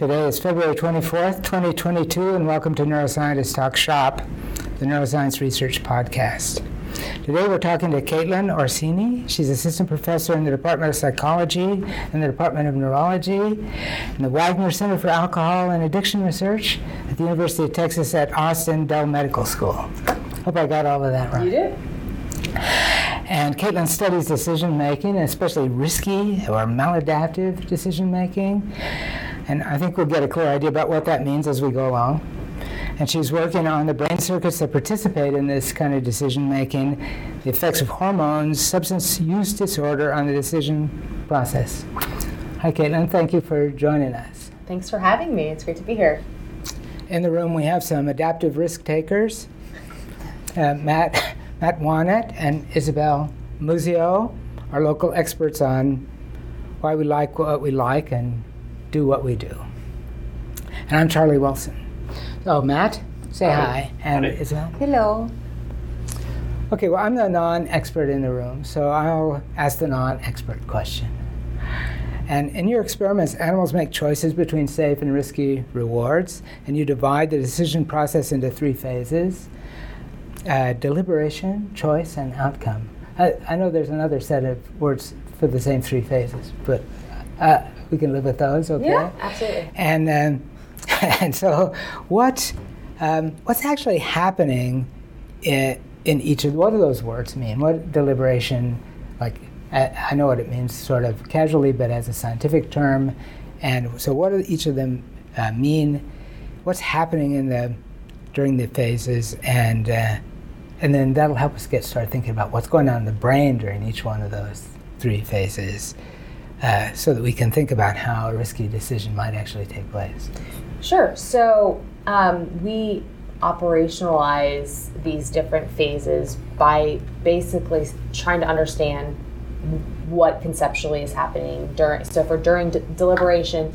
Today is February 24th, 2022, and welcome to Neuroscientist Talk Shop, the Neuroscience Research Podcast. Today we're talking to Caitlin Orsini. She's assistant professor in the Department of Psychology and the Department of Neurology in the Waggoner Center for Alcohol and Addiction Research at the University of Texas at Austin Dell Medical School. Hope I got all of that right. You did. And Caitlin studies decision making, especially risky or maladaptive decision making. And I think we'll get a clear idea about what that means as we go along. And she's working on the brain circuits that participate in this kind of decision making, the effects of hormones, substance use disorder on the decision process. Hi, Caitlin. Thank you for joining us. Thanks for having me. It's great to be here. In the room, we have some adaptive risk takers. Uh, Matt Matt Wanat and Isabel Muzzio our local experts on why we like what we like and do what we do. And I'm Charlie Wilson. So, Matt, say hi. And Hi. Isabel. Hello. Okay, well, I'm the non expert in the room, so I'll ask the non expert question. And in your experiments, animals make choices between safe and risky rewards, and you divide the decision process into three phases uh, deliberation, choice, and outcome. I, I know there's another set of words for the same three phases, but uh, we can live with those, okay? Yeah, absolutely. And um, and so, what um, what's actually happening in, in each of what do those words mean? What deliberation, like I, I know what it means, sort of casually, but as a scientific term. And so, what do each of them uh, mean? What's happening in the during the phases, and uh, and then that'll help us get started thinking about what's going on in the brain during each one of those three phases, uh, so that we can think about how a risky decision might actually take place. Sure. So um, we operationalize these different phases by basically trying to understand what conceptually is happening during. So for during de- deliberation,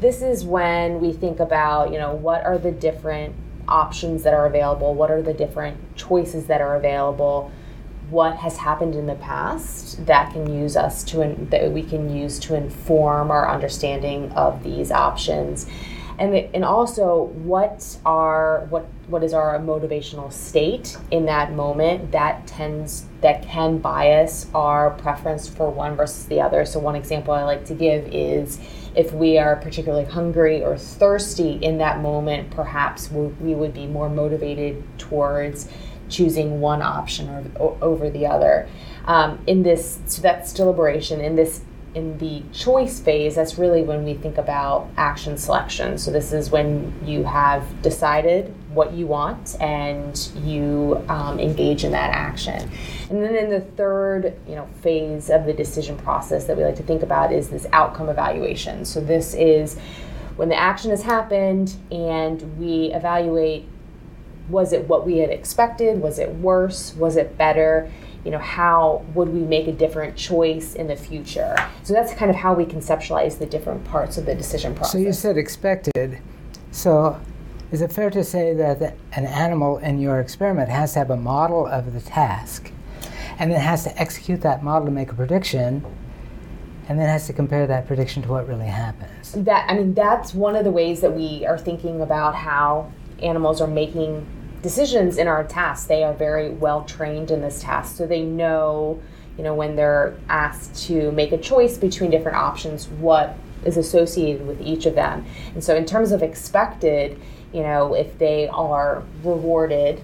this is when we think about you know what are the different options that are available, what are the different choices that are available, what has happened in the past that can use us to that we can use to inform our understanding of these options. And, and also what are what what is our motivational state in that moment that tends that can bias our preference for one versus the other so one example i like to give is if we are particularly hungry or thirsty in that moment, perhaps we would be more motivated towards choosing one option or, over the other. Um, in this, so that's deliberation. In this in the choice phase, that's really when we think about action selection. So this is when you have decided what you want and you um, engage in that action. And then in the third, you know, phase of the decision process that we like to think about is this outcome evaluation. So this is when the action has happened and we evaluate was it what we had expected? Was it worse? Was it better? you know how would we make a different choice in the future so that's kind of how we conceptualize the different parts of the decision process so you said expected so is it fair to say that an animal in your experiment has to have a model of the task and then has to execute that model to make a prediction and then has to compare that prediction to what really happens that i mean that's one of the ways that we are thinking about how animals are making decisions in our tasks. They are very well trained in this task, so they know, you know, when they're asked to make a choice between different options, what is associated with each of them. And so, in terms of expected, you know, if they are rewarded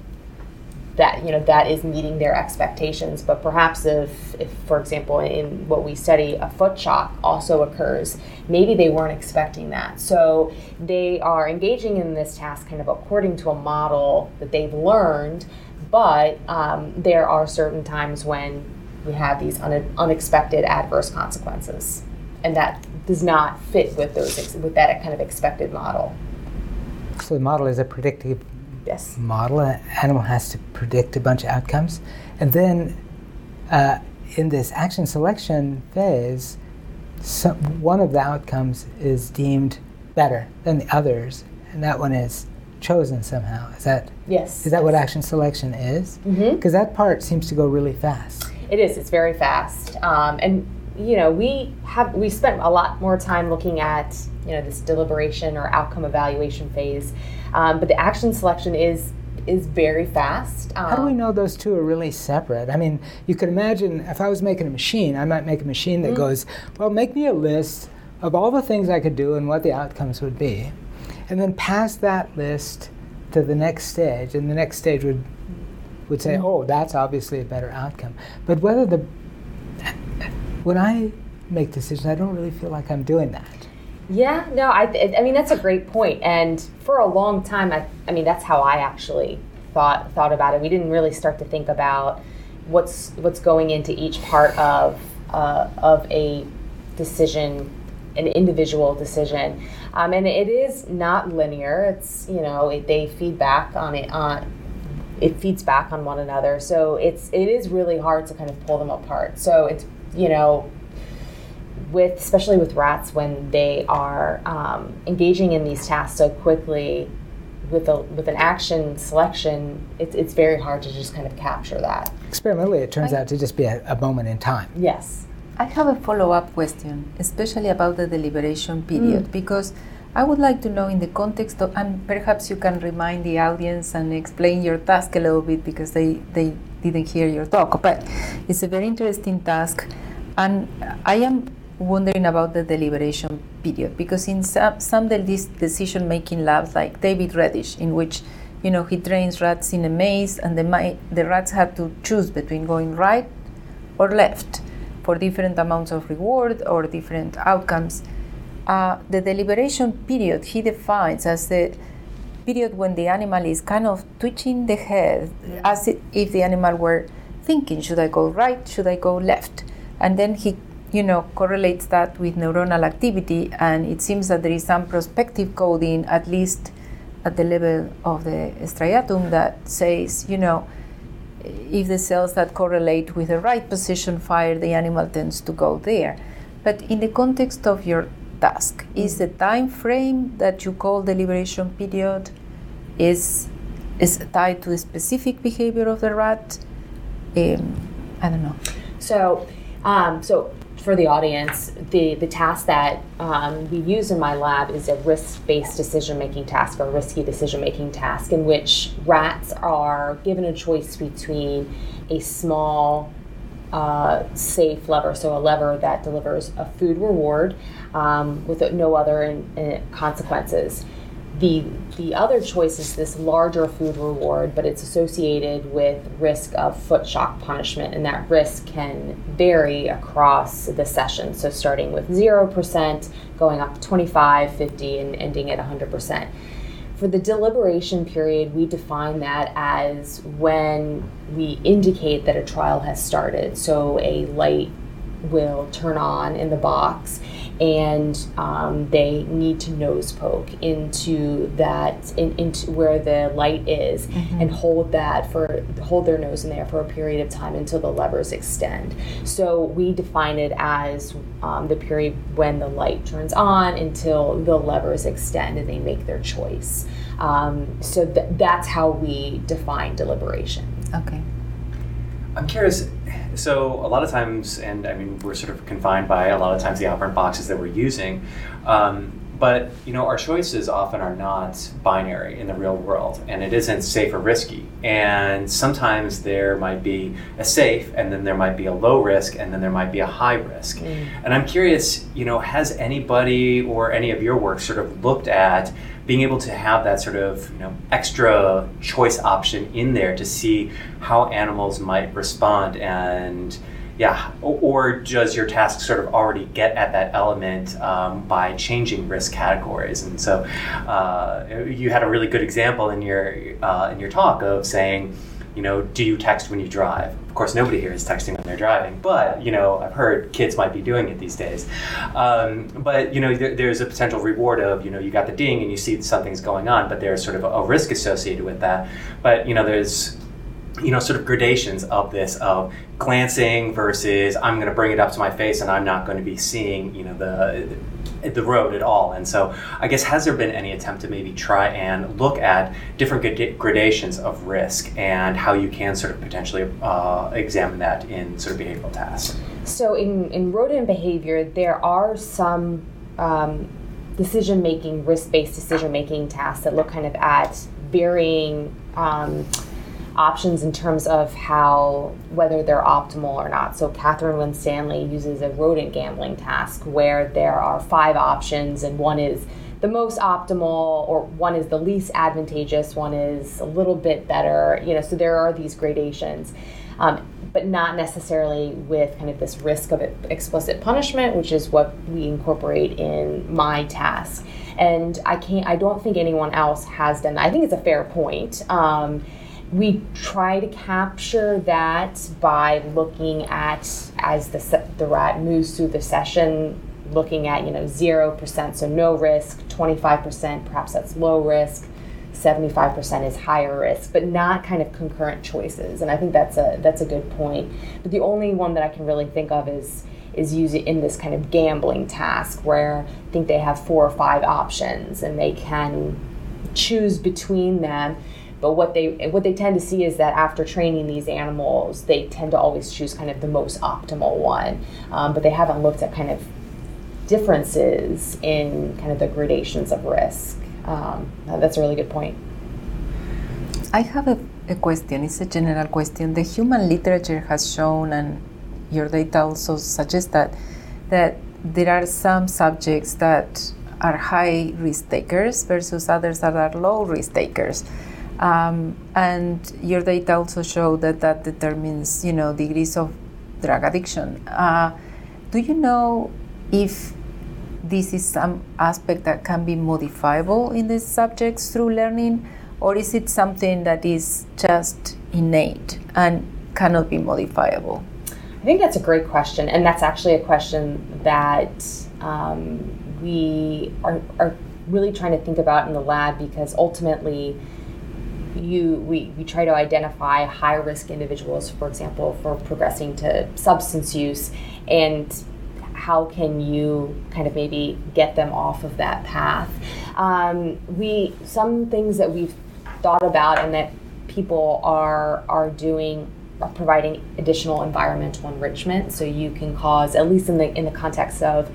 that you know that is meeting their expectations. But perhaps if, if for example in what we study a foot shock also occurs maybe they weren't expecting that. So they are engaging in this task kind of according to a model that they've learned. But um, there are certain times when we have these un- unexpected adverse consequences. And that does not fit with those with that kind of expected model. So the model is a predictive yes. model. An animal has to predict a bunch of outcomes. And then uh, in this action selection phase, some, one of the outcomes is deemed better than the others, and that one is chosen somehow. Is that yes? Is that what action selection is? Because mm-hmm. that part seems to go really fast. It is. It's very fast, um, and you know, we have we spent a lot more time looking at you know this deliberation or outcome evaluation phase, um, but the action selection is is very fast. Um, How do we um, know those two are really separate? I mean, you could imagine if I was making a machine, I might make a machine that mm-hmm. goes, well, make me a list of all the things I could do and what the outcomes would be, and then pass that list to the next stage, and the next stage would would say, mm-hmm. oh, that's obviously a better outcome. But whether the when I make decisions, I don't really feel like I'm doing that. Yeah, no, I, I mean that's a great point, and for a long time, I, I mean that's how I actually thought thought about it. We didn't really start to think about what's what's going into each part of uh, of a decision, an individual decision, um, and it is not linear. It's you know it, they feed back on it on it feeds back on one another. So it's it is really hard to kind of pull them apart. So it's you know with especially with rats when they are um, engaging in these tasks so quickly with a with an action selection it's, it's very hard to just kind of capture that. Experimentally it turns I, out to just be a, a moment in time. Yes. I have a follow-up question especially about the deliberation period mm. because I would like to know in the context of, and perhaps you can remind the audience and explain your task a little bit because they, they didn't hear your talk, but it's a very interesting task. And I am wondering about the deliberation period because in some, some of these decision making labs, like David Redish, in which you know he trains rats in a maze and the, the rats have to choose between going right or left for different amounts of reward or different outcomes uh, the deliberation period he defines as the period when the animal is kind of twitching the head yeah. as if the animal were thinking should i go right? Should i go left? And then he you know correlates that with neuronal activity and it seems that there is some prospective coding at least at the level of the striatum that says you know if the cells that correlate with the right position fire the animal tends to go there. But in the context of your task. Is the time frame that you call deliberation period is is tied to a specific behavior of the rat? Um, I don't know. So, um, so for the audience, the, the task that um, we use in my lab is a risk based decision making task or risky decision making task in which rats are given a choice between a small uh, safe lever, so a lever that delivers a food reward um, with no other in, in consequences. The, the other choice is this larger food reward, but it's associated with risk of foot shock punishment, and that risk can vary across the session. So, starting with 0%, going up to 25, 50, and ending at 100%. For the deliberation period, we define that as when we indicate that a trial has started. So a light will turn on in the box and um, they need to nose poke into that in, into where the light is mm-hmm. and hold that for hold their nose in there for a period of time until the levers extend. So we define it as um, the period when the light turns on until the levers extend and they make their choice. Um, so th- that's how we define deliberation. Okay i'm curious so a lot of times, and I mean, we're sort of confined by a lot of times the operant boxes that we're using. Um, but you know, our choices often are not binary in the real world, and it isn't safe or risky. And sometimes there might be a safe, and then there might be a low risk, and then there might be a high risk. Mm. And I'm curious, you know, has anybody or any of your work sort of looked at being able to have that sort of you know extra choice option in there to see how animals might respond and yeah, or does your task sort of already get at that element um, by changing risk categories? And so, uh, you had a really good example in your uh, in your talk of saying, you know, do you text when you drive? Of course, nobody here is texting when they're driving, but you know, I've heard kids might be doing it these days. Um, but you know, there, there's a potential reward of you know, you got the ding and you see something's going on, but there's sort of a, a risk associated with that. But you know, there's you know, sort of gradations of this of glancing versus I'm going to bring it up to my face and I'm not going to be seeing, you know, the the road at all. And so, I guess has there been any attempt to maybe try and look at different gradations of risk and how you can sort of potentially uh, examine that in sort of behavioral tasks? So, in in rodent behavior, there are some um, decision making, risk based decision making tasks that look kind of at varying. Um, options in terms of how whether they're optimal or not. So Catharine Winstanley uses a rodent gambling task where there are five options and one is the most optimal or one is the least advantageous, one is a little bit better, you know, so there are these gradations. Um, but not necessarily with kind of this risk of explicit punishment, which is what we incorporate in my task. And I can't, I don't think anyone else has done that. I think it's a fair point. Um, we try to capture that by looking at as the, the rat moves through the session looking at you know 0% so no risk 25% perhaps that's low risk 75% is higher risk but not kind of concurrent choices and i think that's a that's a good point. But the only one that i can really think of is is using in this kind of gambling task where i think they have four or five options and they can choose between them but what they what they tend to see is that after training these animals, they tend to always choose kind of the most optimal one. Um, but they haven't looked at kind of differences in kind of the gradations of risk. Um, that's a really good point. I have a, a question. It's a general question. The human literature has shown, and your data also suggests that that there are some subjects that are high risk takers versus others that are low risk takers. Um, and your data also show that that determines, you know, degrees of drug addiction. Uh, do you know if this is some aspect that can be modifiable in these subjects through learning, or is it something that is just innate and cannot be modifiable? I think that's a great question, and that's actually a question that um, we are, are really trying to think about in the lab because ultimately you we, we try to identify high risk individuals, for example, for progressing to substance use, and how can you kind of maybe get them off of that path? Um, we some things that we've thought about and that people are are doing are providing additional environmental enrichment, so you can cause at least in the in the context of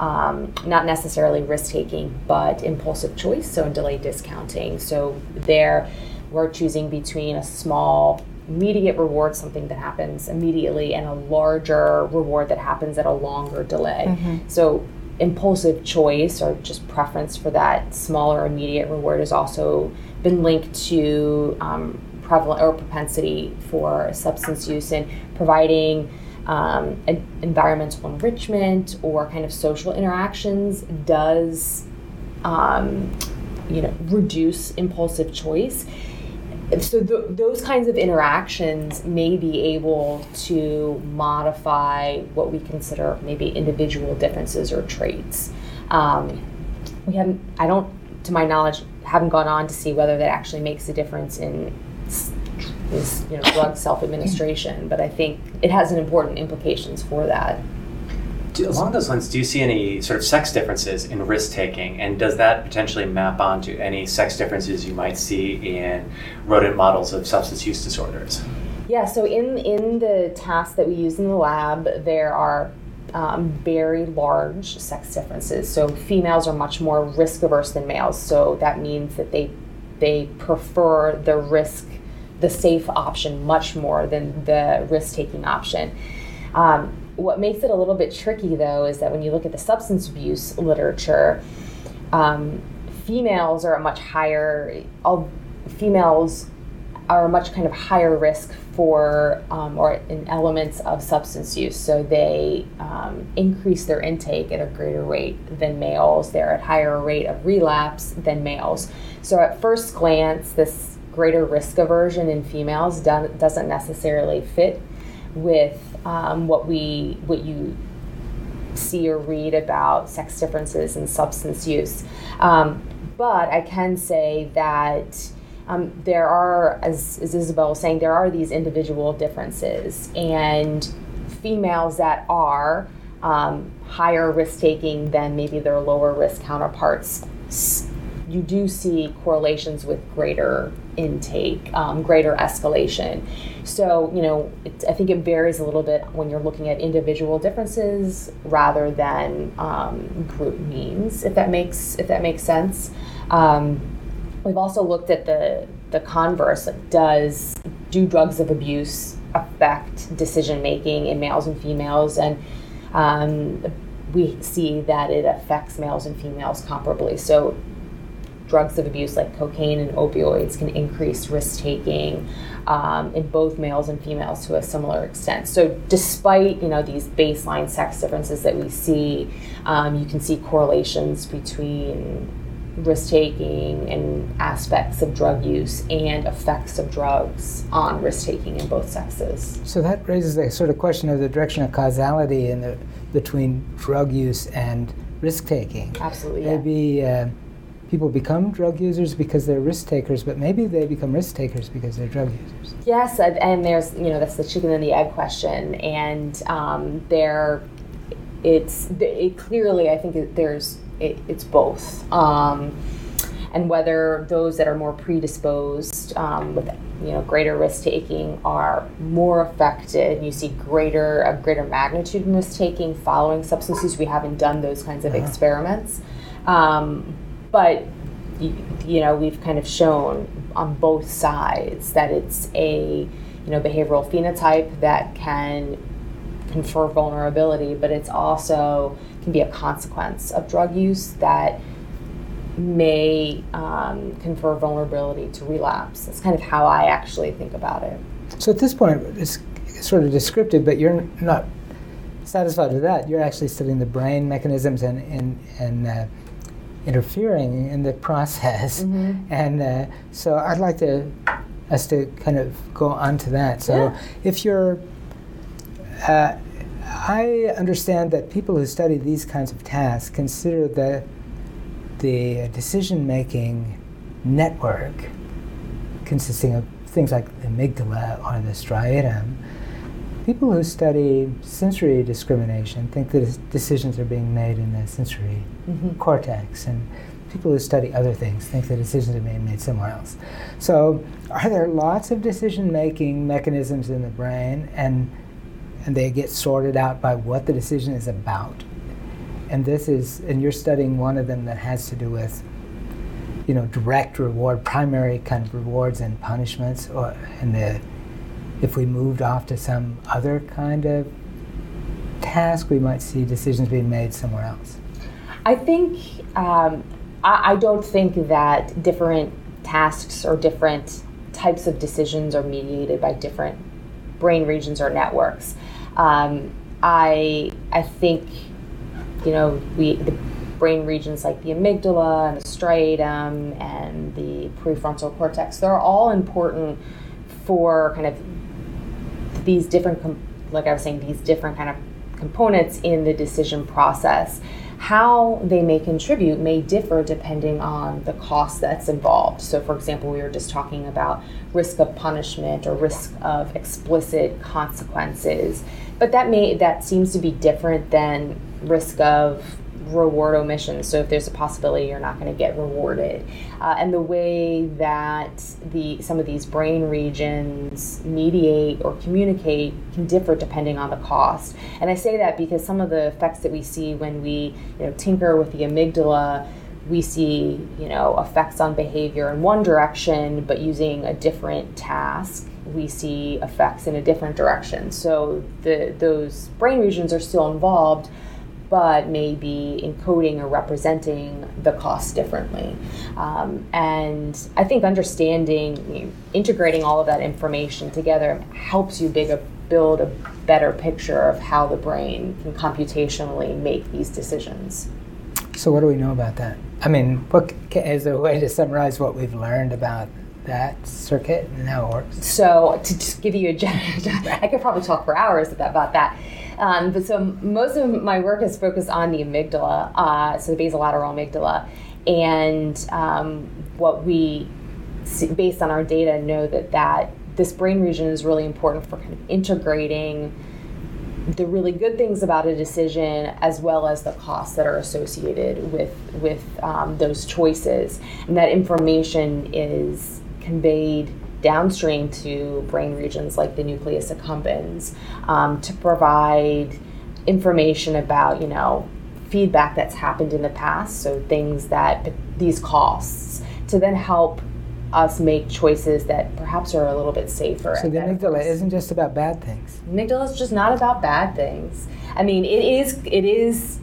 um, not necessarily risk taking, but impulsive choice, so delayed discounting. So there we're choosing between a small immediate reward, something that happens immediately, and a larger reward that happens at a longer delay. Mm-hmm. So, impulsive choice or just preference for that smaller immediate reward has also been linked to um, prevalent or propensity for substance use and providing um, environmental enrichment or kind of social interactions does um, you know reduce impulsive choice so th- those kinds of interactions may be able to modify what we consider maybe individual differences or traits. Um, we haven't, I don't, to my knowledge, haven't gone on to see whether that actually makes a difference in is you know drug self-administration, but I think it has an important implications for that. Along those lines, do you see any sort of sex differences in risk taking, and does that potentially map onto any sex differences you might see in rodent models of substance use disorders? Yeah, so in in the tasks that we use in the lab, there are um, very large sex differences. So females are much more risk averse than males. So that means that they they prefer the risk, the safe option much more than the risk taking option. Um, what makes it a little bit tricky, though, is that when you look at the substance abuse literature, um, females are a much higher. All females are a much kind of higher risk for um, or in elements of substance use. So they um, increase their intake at a greater rate than males. They're at higher rate of relapse than males. So at first glance, this greater risk aversion in females doesn't necessarily fit with um, what we what you see or read about sex differences and substance use. Um, but I can say that um, there are, as, as Isabel was saying, there are these individual differences, and females that are um, higher risk taking than maybe their lower risk counterparts, you do see correlations with greater intake, um, greater escalation. So, you know, it, I think it varies a little bit when you're looking at individual differences rather than um, group means, if that makes if that makes sense. Um, we've also looked at the the converse. Does do drugs of abuse affect decision making in males and females? And um, we see that it affects males and females comparably. So drugs of abuse like cocaine and opioids can increase risk taking um, in both males and females to a similar extent. So, despite you know these baseline sex differences that we see, um, you can see correlations between risk taking and aspects of drug use and effects of drugs on risk taking in both sexes. So that raises a sort of question of the direction of causality in the, between drug use and risk taking. Absolutely. Maybe. Yeah. Uh, people become drug users because they're risk takers, but maybe they become risk takers because they're drug users. Yes, and there's you know that's the chicken and the egg question, and um, there, it's it clearly I think there's it, it's both. Um, and whether those that are more predisposed um, with you know greater risk taking are more affected you see greater a greater magnitude in risk taking following substance use we haven't done those kinds of uh-huh. experiments um, but you know we've kind of shown on both sides that it's a you know behavioral phenotype that can confer vulnerability but it's also can be a consequence of drug use that may um, confer vulnerability to relapse. That's kind of how i actually think about it. So at this point it's sort of descriptive but you're not satisfied with that. You're actually studying the brain mechanisms and and, and uh, interfering in the process. Mm-hmm. And uh, so I'd like to us to kind of go on to that. So yeah. if you're, uh, I understand that people who study these kinds of tasks consider the the decision making network consisting of things like the amygdala or the striatum People who study sensory discrimination think that decisions are being made in the sensory mm-hmm. cortex, and people who study other things think that decisions are being made somewhere else. So, are there lots of decision making mechanisms in the brain, and and they get sorted out by what the decision is about? And this is, and you're studying one of them that has to do with you know, direct reward, primary kind of rewards and punishments, or in the if we moved off to some other kind of task, we might see decisions being made somewhere else. I think um, I, I, don't think that different tasks or different types of decisions are mediated by different brain regions or networks. Um, I I think you know we the brain regions like the amygdala and the striatum and the prefrontal cortex they're all important for kind of these different, like I was saying, these different kind of components in the decision process. How they may contribute may differ depending on the cost that's involved. So, for example, we were just talking about risk of punishment or risk of explicit consequences, but that may that seems to be different than risk of reward omission. So if there's a possibility you're not going to get rewarded, uh, and the way that the some of these brain regions mediate or communicate can differ depending on the cost. And I say that because some of the effects that we see when we you know tinker with the amygdala we see you know effects on behavior in one direction but using a different task we see effects in a different direction so the those brain regions are still involved but maybe encoding or representing the cost differently. Um, and I think understanding, you know, integrating all of that information together helps you big a, build a better picture of how the brain can computationally make these decisions. So, what do we know about that? I mean, what is a way to summarize what we've learned about that circuit and how it works? So, to just give you a general, I could probably talk for hours about that. Um, but so most of my work is focused on the amygdala, uh, so the basolateral amygdala, and um, what we based on our data, know that that this brain region is really important for kind of integrating the really good things about a decision as well as the costs that are associated with with um, those choices. And that information is conveyed downstream to brain regions like the nucleus accumbens um, to provide information about you know feedback that's happened in the past so things that these costs to then help us make choices that perhaps are a little bit safer. So the amygdala isn't just about bad things. Amygdala is just not about bad things. I mean, it is. It is.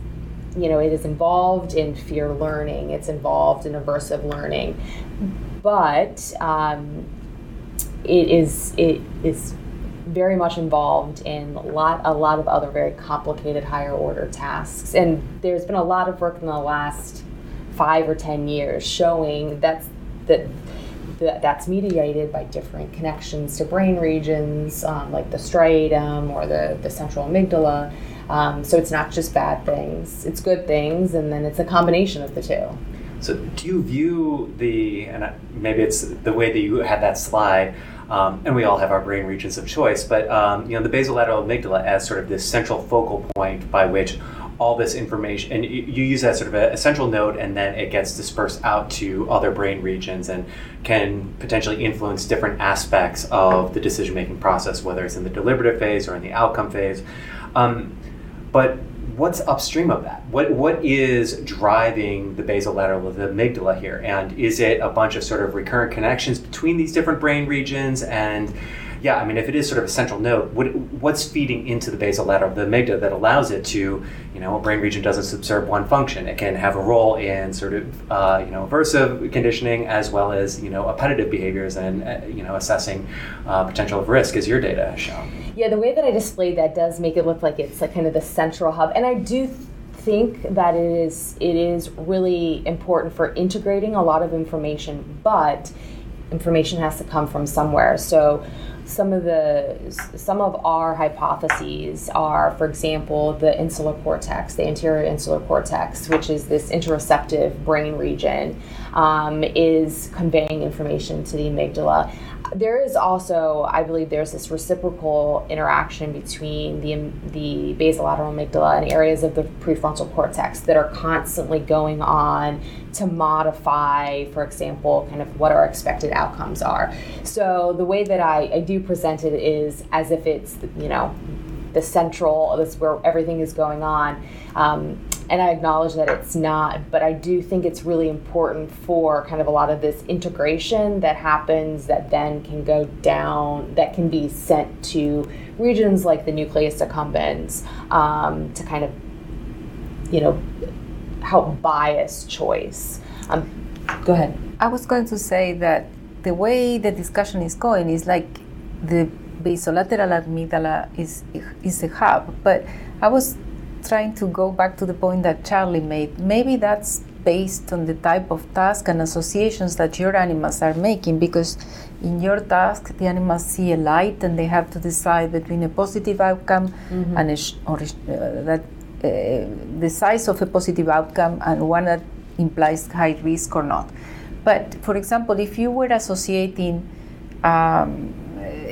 You know, it is involved in fear learning. It's involved in aversive learning, but um, it is. It is very much involved in a lot a lot of other very complicated higher order tasks and there's been a lot of work in the last five or ten years showing that's that that's mediated by different connections to brain regions, um, like the striatum or the, the central amygdala. Um, so it's not just bad things, it's good things, and then it's a combination of the two. So, do you view the, and maybe it's the way that you had that slide, um, and we all have our brain regions of choice, but um, you know the basolateral amygdala as sort of this central focal point by which all this information, and you, you use that sort of a, a, central node, and then it gets dispersed out to other brain regions and can potentially influence different aspects of the decision making process, whether it's in the deliberative phase or in the outcome phase. Um, but what's upstream of that? What what is driving the basolateral of the amygdala here? And is it a bunch of sort of recurrent connections between these different brain regions and yeah, I mean, if it is sort of a central node, what, what's feeding into the basolateral, the amygdala, that allows it to, you know, a brain region doesn't subserve one function. It can have a role in sort of, uh, you know, aversive conditioning as well as, you know, appetitive behaviors and, uh, you know, assessing uh, potential of risk, as your data has shown. Yeah, the way that I displayed that does make it look like it's like kind of the central hub, and I do. think that it is it is really important for integrating a lot of information, but information has to come from somewhere. So some of the some of our hypotheses are, for example, the insular cortex, the anterior insular cortex, which is this interoceptive brain region, um, is conveying information to the amygdala. There is also, I believe, there's this reciprocal interaction between the the basolateral amygdala and areas of the prefrontal cortex that are constantly going on to modify, for example, kind of what our expected outcomes are. So the way that I, I do present it is as if it's, you know, the central, that's where everything is going on. Um, and I acknowledge that it's not, but I do think it's really important for kind of a lot of this integration that happens that then can go down, that can be sent to regions like the nucleus accumbens um, to kind of, you know, help bias choice. Um, go ahead. I was going to say that the way the discussion is going is like the basolateral amygdala is is a hub, but I was trying to go back to the point that Charlie made. Maybe that's based on the type of task and associations that your animals are making because in your task the animals see a light and they have to decide between a positive outcome mm-hmm. and a sh- or uh, that uh, the size of a positive outcome and one that implies high risk or not. But for example, if you were associating um,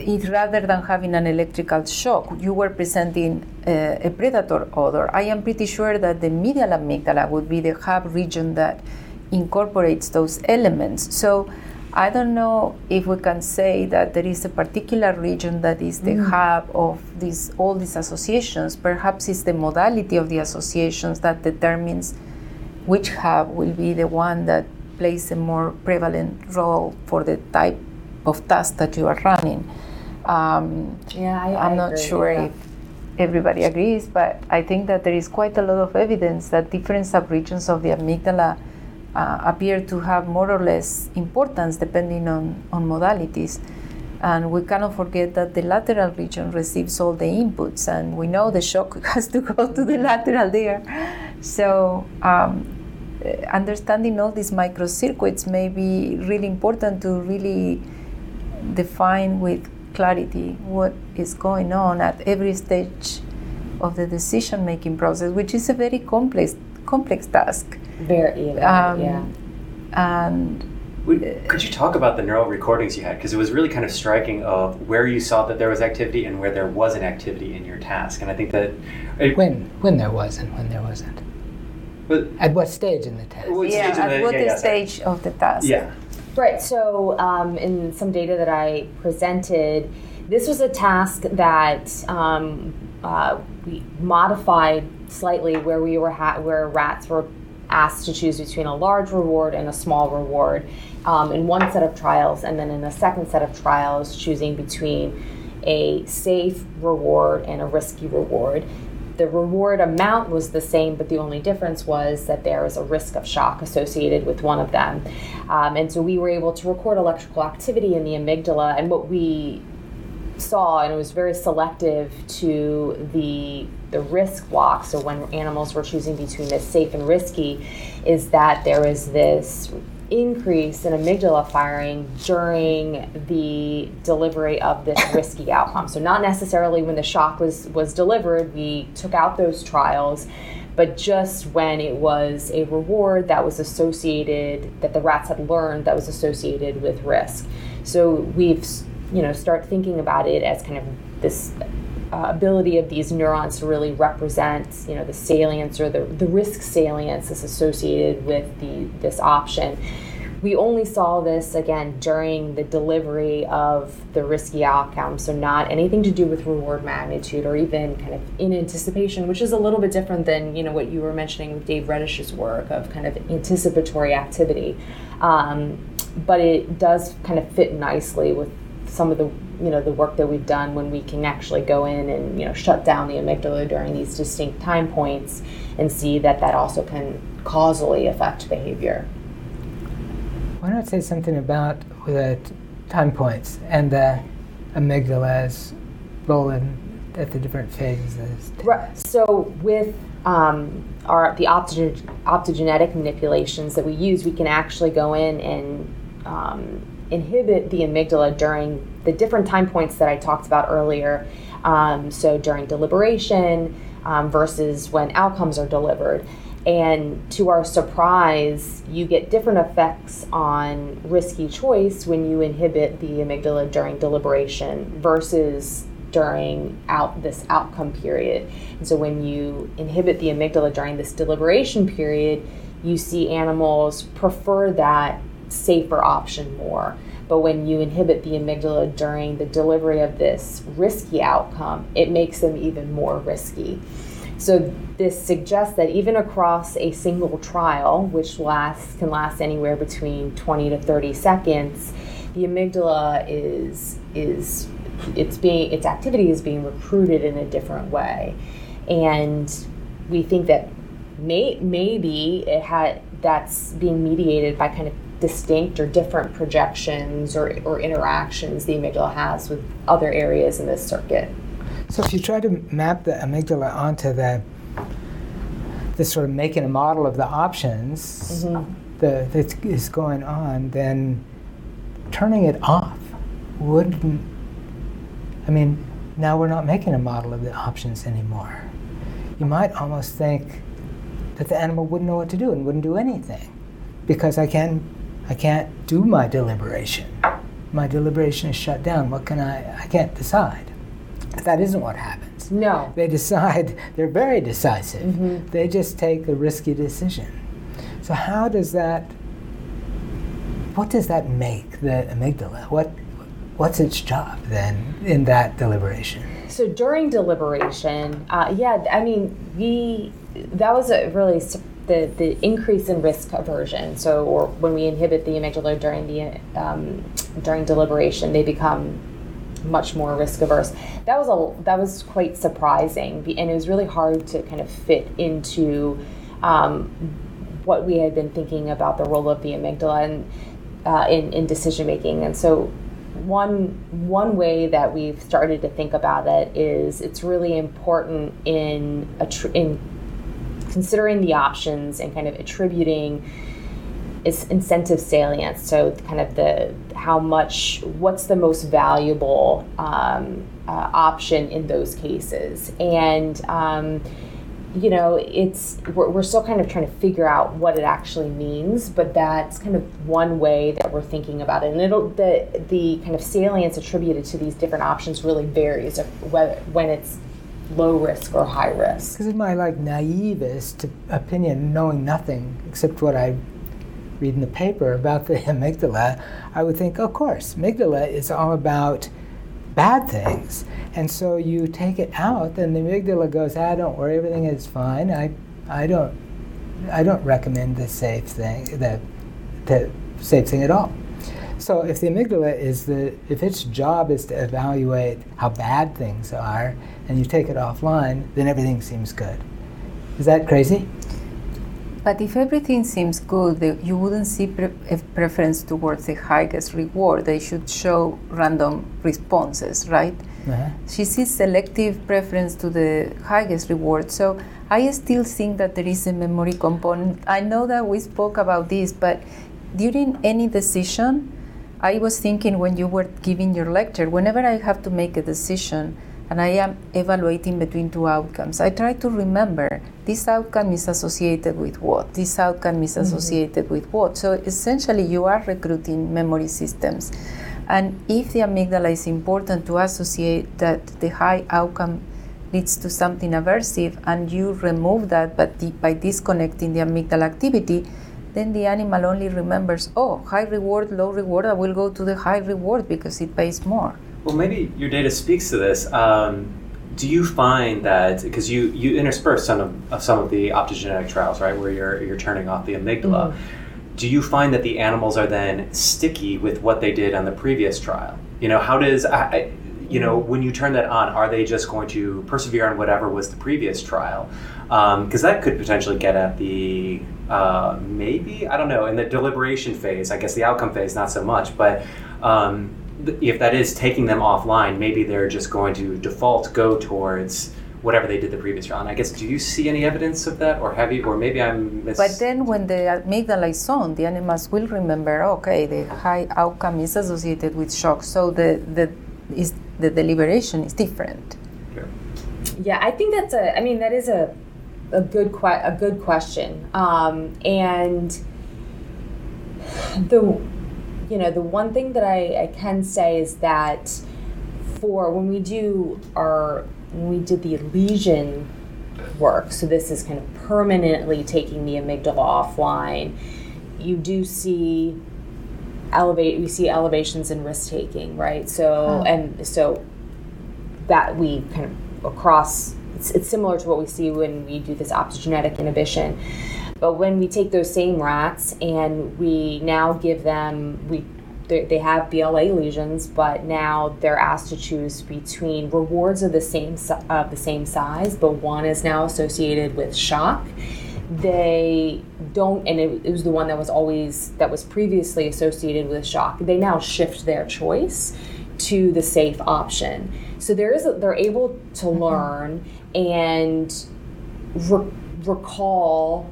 it rather than having an electrical shock, you were presenting uh, a predator odor. I am pretty sure that the medial amygdala would be the hub region that incorporates those elements. So I don't know if we can say that there is a particular region that is the mm. hub of these all these associations. Perhaps it's the modality of the associations that determines which hub will be the one that plays a more prevalent role for the type of task that you are running. Um, yeah, I, am not sure if everybody agrees, but I think that there is quite a lot of evidence that different subregions of the amygdala uh, appear to have more or less importance depending on, on modalities. And we cannot forget that the lateral region receives all the inputs, and we know the shock has to go to the lateral there. So, um, understanding all these microcircuits may be really important to really define with clarity what is going on at every stage of the decision making process, which is a very complex complex task. Very, um, yeah. And Could you talk about the neural recordings you had? Because it was really kind of striking of where you saw that there was activity and where there wasn't activity in your task. And I think that it, when when there wasn't, when there wasn't. But at what stage in the task? Yeah, at the, what yeah, yeah, stage of the task? Yeah. Right. So um, in some data that I presented, this was a task that um, uh, we modified slightly, where we were ha- where rats were asked to choose between a large reward and a small reward um, in one set of trials, and then in a second set of trials, choosing between a safe reward and a risky reward. The reward amount was the same, but the only difference was that there was a risk of shock associated with one of them. Um, and so we were able to record electrical activity in the amygdala, and what we saw, and it was very selective to the the risk block. So when animals were choosing between this safe and risky, is that there is this increase in amygdala firing during the delivery of this risky outcome. So not necessarily when the shock was was delivered, we took out those trials, but just when it was a reward that was associated that the rats had learned that was associated with risk. So we've you know start thinking about it as kind of this uh, ability of these neurons to really represent you know the salience or the, the risk salience is associated with the this option. We only saw this again during the delivery of the risky outcome so not anything to do with reward magnitude or even kind of in anticipation which is a little bit different than you know what you were mentioning with dave Redish's work of kind of anticipatory activity. Um, but it does kind of fit nicely with some of the you know the work that we've done when we can actually go in and you know shut down the amygdala during these distinct time points and see that that also can causally affect behavior. Why not say something about the time points and the amygdala's role in at the different phases? Right. So with um, our the optogen- optogenetic manipulations that we use, we can actually go in and um, inhibit the amygdala during the different time points that I talked about earlier. Um, so during deliberation um, versus when outcomes are delivered. And to our surprise, you get different effects on risky choice when you inhibit the amygdala during deliberation versus during out this outcome period. And so when you inhibit the amygdala during this deliberation period, you see animals prefer that safer option more. But when you inhibit the amygdala during the delivery of this risky outcome, it makes them even more risky. So this suggests that even across a single trial, which lasts can last anywhere between 20 to 30 seconds, the amygdala is is it's being its activity is being recruited in a different way, and we think that may, maybe it had that's being mediated by kind of distinct or different projections or, or interactions the amygdala has with other areas in this circuit. So if you try to map the amygdala onto the this sort of making a model of the options mm-hmm. the, that is going on, then turning it off wouldn't. I mean, now we're not making a model of the options anymore. You might almost think that the animal wouldn't know what to do and wouldn't do anything because I can't I can't do my deliberation. My deliberation is shut down. What can I? I can't decide. That isn't what happens. No. They decide. They're very decisive. Mm-hmm. They just take a risky decision. So how does that? What does that make the amygdala? What What's its job then in that deliberation? So during deliberation, uh, yeah, I mean, we that was a really the, the increase in risk aversion. So, or when we inhibit the amygdala during the um, during deliberation, they become much more risk averse. That was a that was quite surprising, and it was really hard to kind of fit into um, what we had been thinking about the role of the amygdala and uh, in in decision making. And so, one one way that we've started to think about it is it's really important in a tr- in considering the options and kind of attributing its incentive salience. So kind of the how much, what's the most valuable um, uh, option in those cases, and um, you know, it's we're, we're still kind of trying to figure out what it actually means, but that's kind of one way that we're thinking about it. And it'll the the kind of salience attributed to these different options really varies whether when it's low risk or high risk. Because in my like naivest opinion, knowing nothing except what I read in the paper about the amygdala, I would think, of course, amygdala is all about bad things. And so you take it out, and the amygdala goes, ah, don't worry, everything is fine. I, I don't, I don't recommend the safe thing, the, the safe thing at all. So if the amygdala is the, if its job is to evaluate how bad things are, and you take it offline, then everything seems good. Is that crazy? But if everything seems good, you wouldn't see pre- a preference towards the highest reward. They should show random responses, right? Uh-huh. She sees selective preference to the highest reward. So I still think that there is a memory component. I know that we spoke about this, but during any decision, I was thinking when you were giving your lecture, whenever I have to make a decision, and I am evaluating between two outcomes. I try to remember this outcome is associated with what, this outcome is mm-hmm. associated mm-hmm. with what. So essentially, you are recruiting memory systems. And if the amygdala is important to associate that the high outcome leads to something aversive, and you remove that but the, by disconnecting the amygdala activity, then the animal only remembers, oh, high reward, low reward, I will go to the high reward because it pays more. Well, maybe your data speaks to this. Um, do you find that because you you intersperse some of, of, some of the optogenetic trials, right, where you're you're turning off the amygdala? Mm-hmm. Do you find that the animals are then sticky with what they did on the previous trial? You know, how does I, you know when you turn that on, are they just going to persevere on whatever was the previous trial? Because um, that could potentially get at the uh, maybe I don't know in the deliberation phase. I guess the outcome phase not so much, but. Um, if that is taking them offline, maybe they're just going to default go towards whatever they did the previous round. I guess, do you see any evidence of that, or have you, or maybe I'm mis- But then when they uh make the amygdala is on, the animals will remember, okay, the high outcome is associated with shock, so the, the, is, the deliberation is different. Sure. Yeah, I think that's a, I mean, that is a, a good, que- a good question. Um, and the, you know, the one thing that I, I can say is that for when we do our when we did the lesion work, so this is kind of permanently taking the amygdala offline, you do see elevate we see elevations in risk taking, right? So and so that we kind of across it's, it's similar to what we see when we do this optogenetic inhibition. But when we take those same rats and we now give them, we they have BLA lesions, but now they're asked to choose between rewards of the same of the same size, but one is now associated with shock. They don't, and it, it was the one that was always that was previously associated with shock. They now shift their choice to the safe option. So there is a, they're able to mm-hmm. learn and re- recall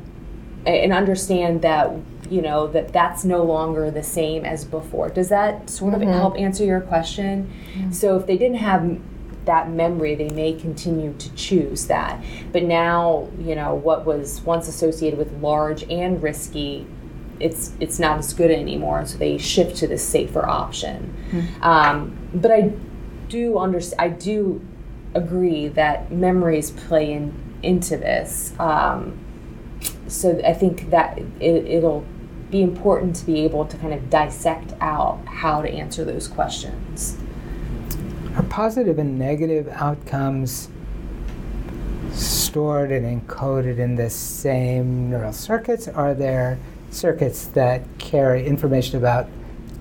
and understand that you know that that's no longer the same as before. Does that sort of mm-hmm. help answer your question? So if they didn't have that memory they may continue to choose that. But now you know what was once associated with large and risky it's it's not as good anymore. So they shift to the safer option. Mm-hmm. um, but i do understand i do agree that memories play in into this. Um, so I think that it, it'll be important to be able to kind of dissect out how to answer those questions. Are positive and negative outcomes stored and encoded in the same neural circuits? Are there circuits that carry information about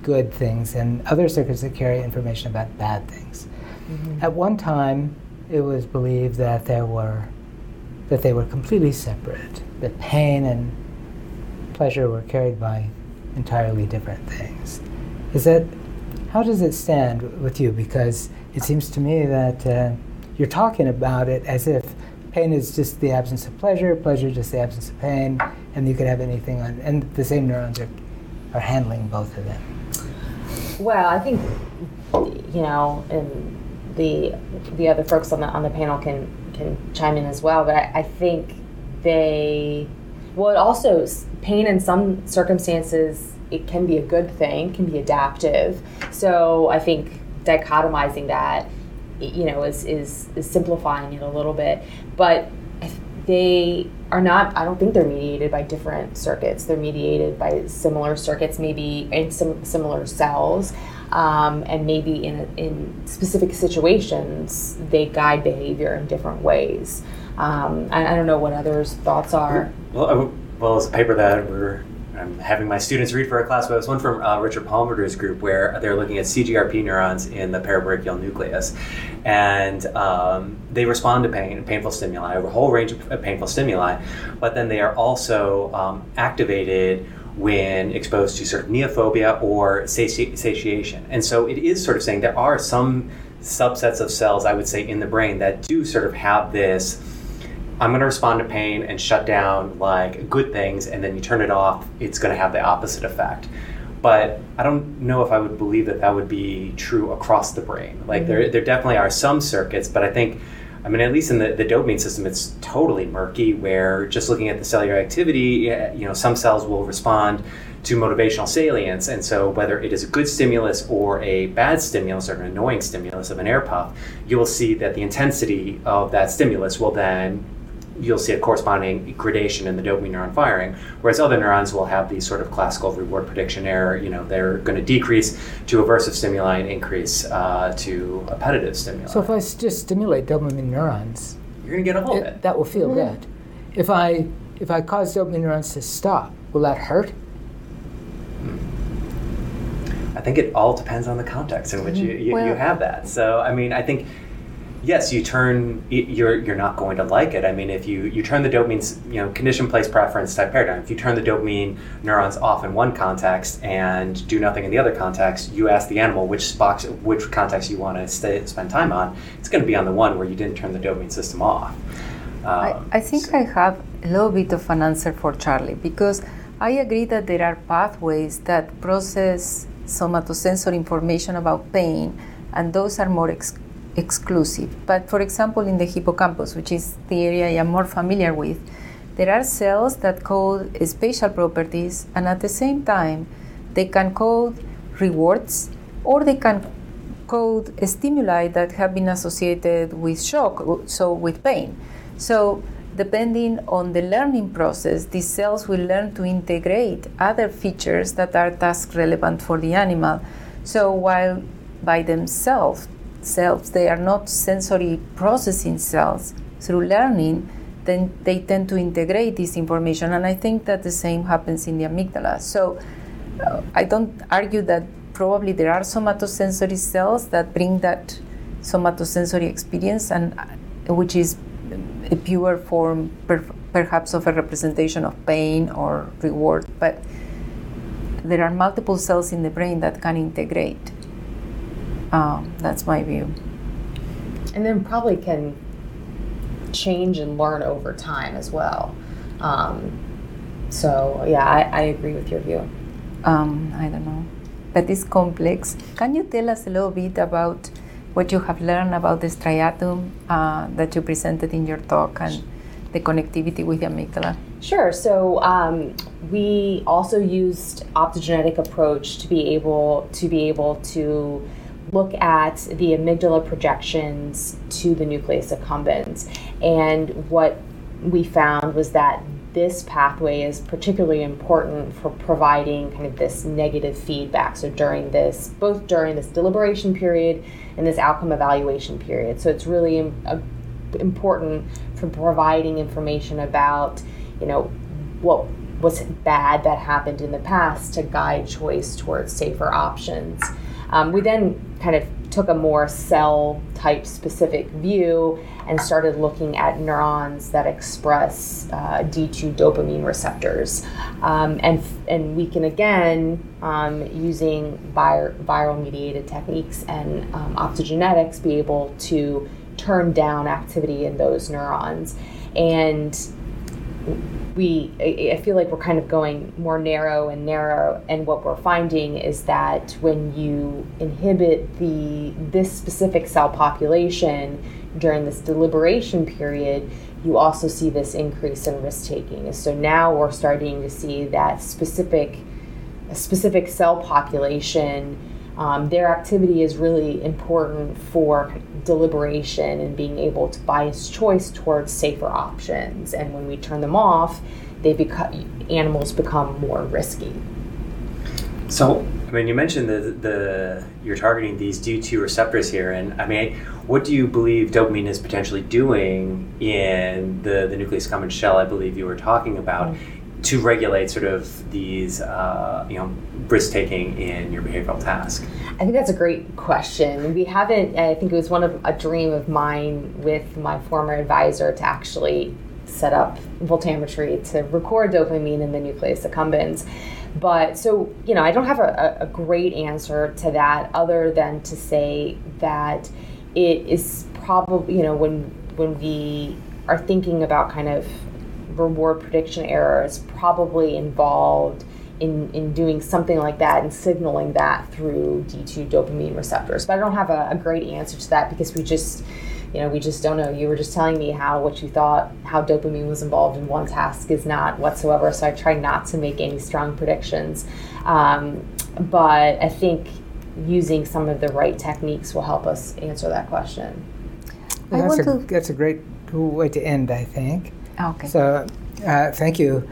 good things and other circuits that carry information about bad things? Mm-hmm. At one time, it was believed that there were that they were completely separate that pain and pleasure were carried by entirely different things. Is that how does it stand with you? Because it seems to me that uh, you're talking about it as if pain is just the absence of pleasure, pleasure just the absence of pain, and you could have anything on, and the same neurons are, are handling both of them. Well, I think you know, and the the other folks on the on the panel can can chime in as well, but I, I think they, well, it also, pain in some circumstances, it can be a good thing, can be adaptive. So I think dichotomizing that, you know, is, is, is simplifying it a little bit. But they are not i don't think they're mediated by different circuits they're mediated by similar circuits maybe in some similar cells um, and maybe in, in specific situations they guide behavior in different ways. Um, I, I, don't know what others thoughts are. Well, well it's a paper that we're I'm having my students read for a class, but it's one from uh, Richard Palmiter's group where they're looking at CGRP neurons in the parabrachial nucleus, and um, they respond to pain, painful stimuli, a whole range of painful stimuli, but then they are also um, activated when exposed to sort of neophobia or sati- satiation, and so it is sort of saying there are some subsets of cells, I would say, in the brain that do sort of have this I'm going to respond to pain and shut down like good things, and then you turn it off, it's going to have the opposite effect. But I don't know if I would believe that that would be true across the brain. Like mm-hmm. there, there definitely are some circuits, but I think, I mean, at least in the, the dopamine system, it's totally murky. Where just looking at the cellular activity, you know, some cells will respond to motivational salience. And so, whether it is a good stimulus or a bad stimulus or an annoying stimulus of an air puff, you will see that the intensity of that stimulus will then you'll see a corresponding gradation in the dopamine neuron firing, whereas other neurons will have these sort of classical reward prediction error. You know, they're going to decrease to aversive stimuli and increase uh, to appetitive stimuli. So if I just stimulate dopamine neurons, you're going to get a whole bit. That will feel mm-hmm. good. If I if I cause dopamine neurons to stop, will that hurt? Hmm. I think it all depends on the context in which you, you, well, you have that. So, I mean, I think yes, you turn you're you're not going to like it. I mean, if you you turn the dopamine, you know, condition place preference type paradigm. If you turn the dopamine neurons off in one context and do nothing in the other context, you ask the animal which box which context you want to stay, spend time on. It's going to be on the one where you didn't turn the dopamine system off. Um, I, I think so. I have a little bit of an answer for Charlie because I agree that there are pathways that process somatosensory information about pain, and those are more ex- exclusive. But for example, in the hippocampus, which is the area I am more familiar with, there are cells that code spatial properties, and at the same time, they can code rewards or they can code stimuli that have been associated with shock, so with pain. So, depending on the learning process, these cells will learn to integrate other features that are task relevant for the animal. So, while by themselves cells, they are not sensory processing cells. Through learning, then they tend to integrate this information, and I think that the same happens in the amygdala. So uh, I don't argue that probably there are somatosensory cells that bring that somatosensory experience, and uh, which is a pure form, per, perhaps, of a representation of pain or reward, but there are multiple cells in the brain that can integrate. Um, that's my view. And then probably can change and learn over time as well. Um, so yeah, I, I, agree with your view. Um, I don't know, but it's complex. Can you tell us a little bit about what you have learned about the striatum uh, that you presented in your talk and the connectivity with the amygdala? Sure. So um, we also used optogenetic approach to be able to be able to look at the amygdala projections to the nucleus accumbens. And what we found was that this pathway is particularly important for providing kind of this negative feedback. So during this, both during this deliberation period and this outcome evaluation period. So it's really uh, important for providing information about, you know, what was bad that happened in the past to guide choice towards safer options. Um, we then kind of took a more cell type specific view and started looking at neurons that express uh, D2 dopamine receptors. Um, and, and we can again, um, using vir- viral mediated techniques and um, optogenetics, be able to turn down activity in those neurons. And we I feel like we're kind of going more narrow and narrow and what we're finding is that when you inhibit the this specific cell population during this deliberation period, you also see this increase in risk taking. So now we're starting to see that specific, specific cell population, um, their activity is really important for deliberation and being able to bias choice towards safer options. And when we turn them off, they become animals become more risky. So, I mean, you mentioned the the you're targeting these D2 receptors here, and I mean, what do you believe dopamine is potentially doing in the the nucleus accumbens shell? I believe you were talking about. Mm-hmm. To regulate sort of these, uh, you know, risk taking in your behavioral task? I think that's a great question. We haven't, I think it was one of a dream of mine with my former advisor to actually set up voltammetry to record dopamine in the nucleus accumbens. But so, you know, I don't have a, a great answer to that other than to say that it is probably, you know, when when we are thinking about kind of reward prediction error is probably involved in, in doing something like that and signaling that through D2 dopamine receptors. But I don't have a, a great answer to that because we just you know, we just don't know. You were just telling me how what you thought, how dopamine was involved in one task is not whatsoever. So I try not to make any strong predictions. Um, but I think using some of the right techniques will help us answer that question. Well, that's, a, that's a great way to end, I think. Okay. So uh, thank you,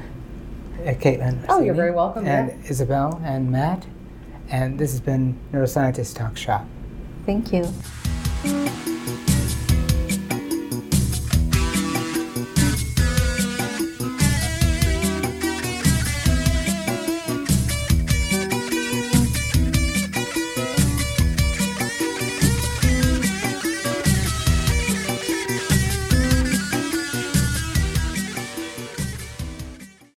uh, Caitlin. Oh, you're very welcome. And yeah. Isabel and Matt. And this has been Neuroscientist Talk Shop. Thank you.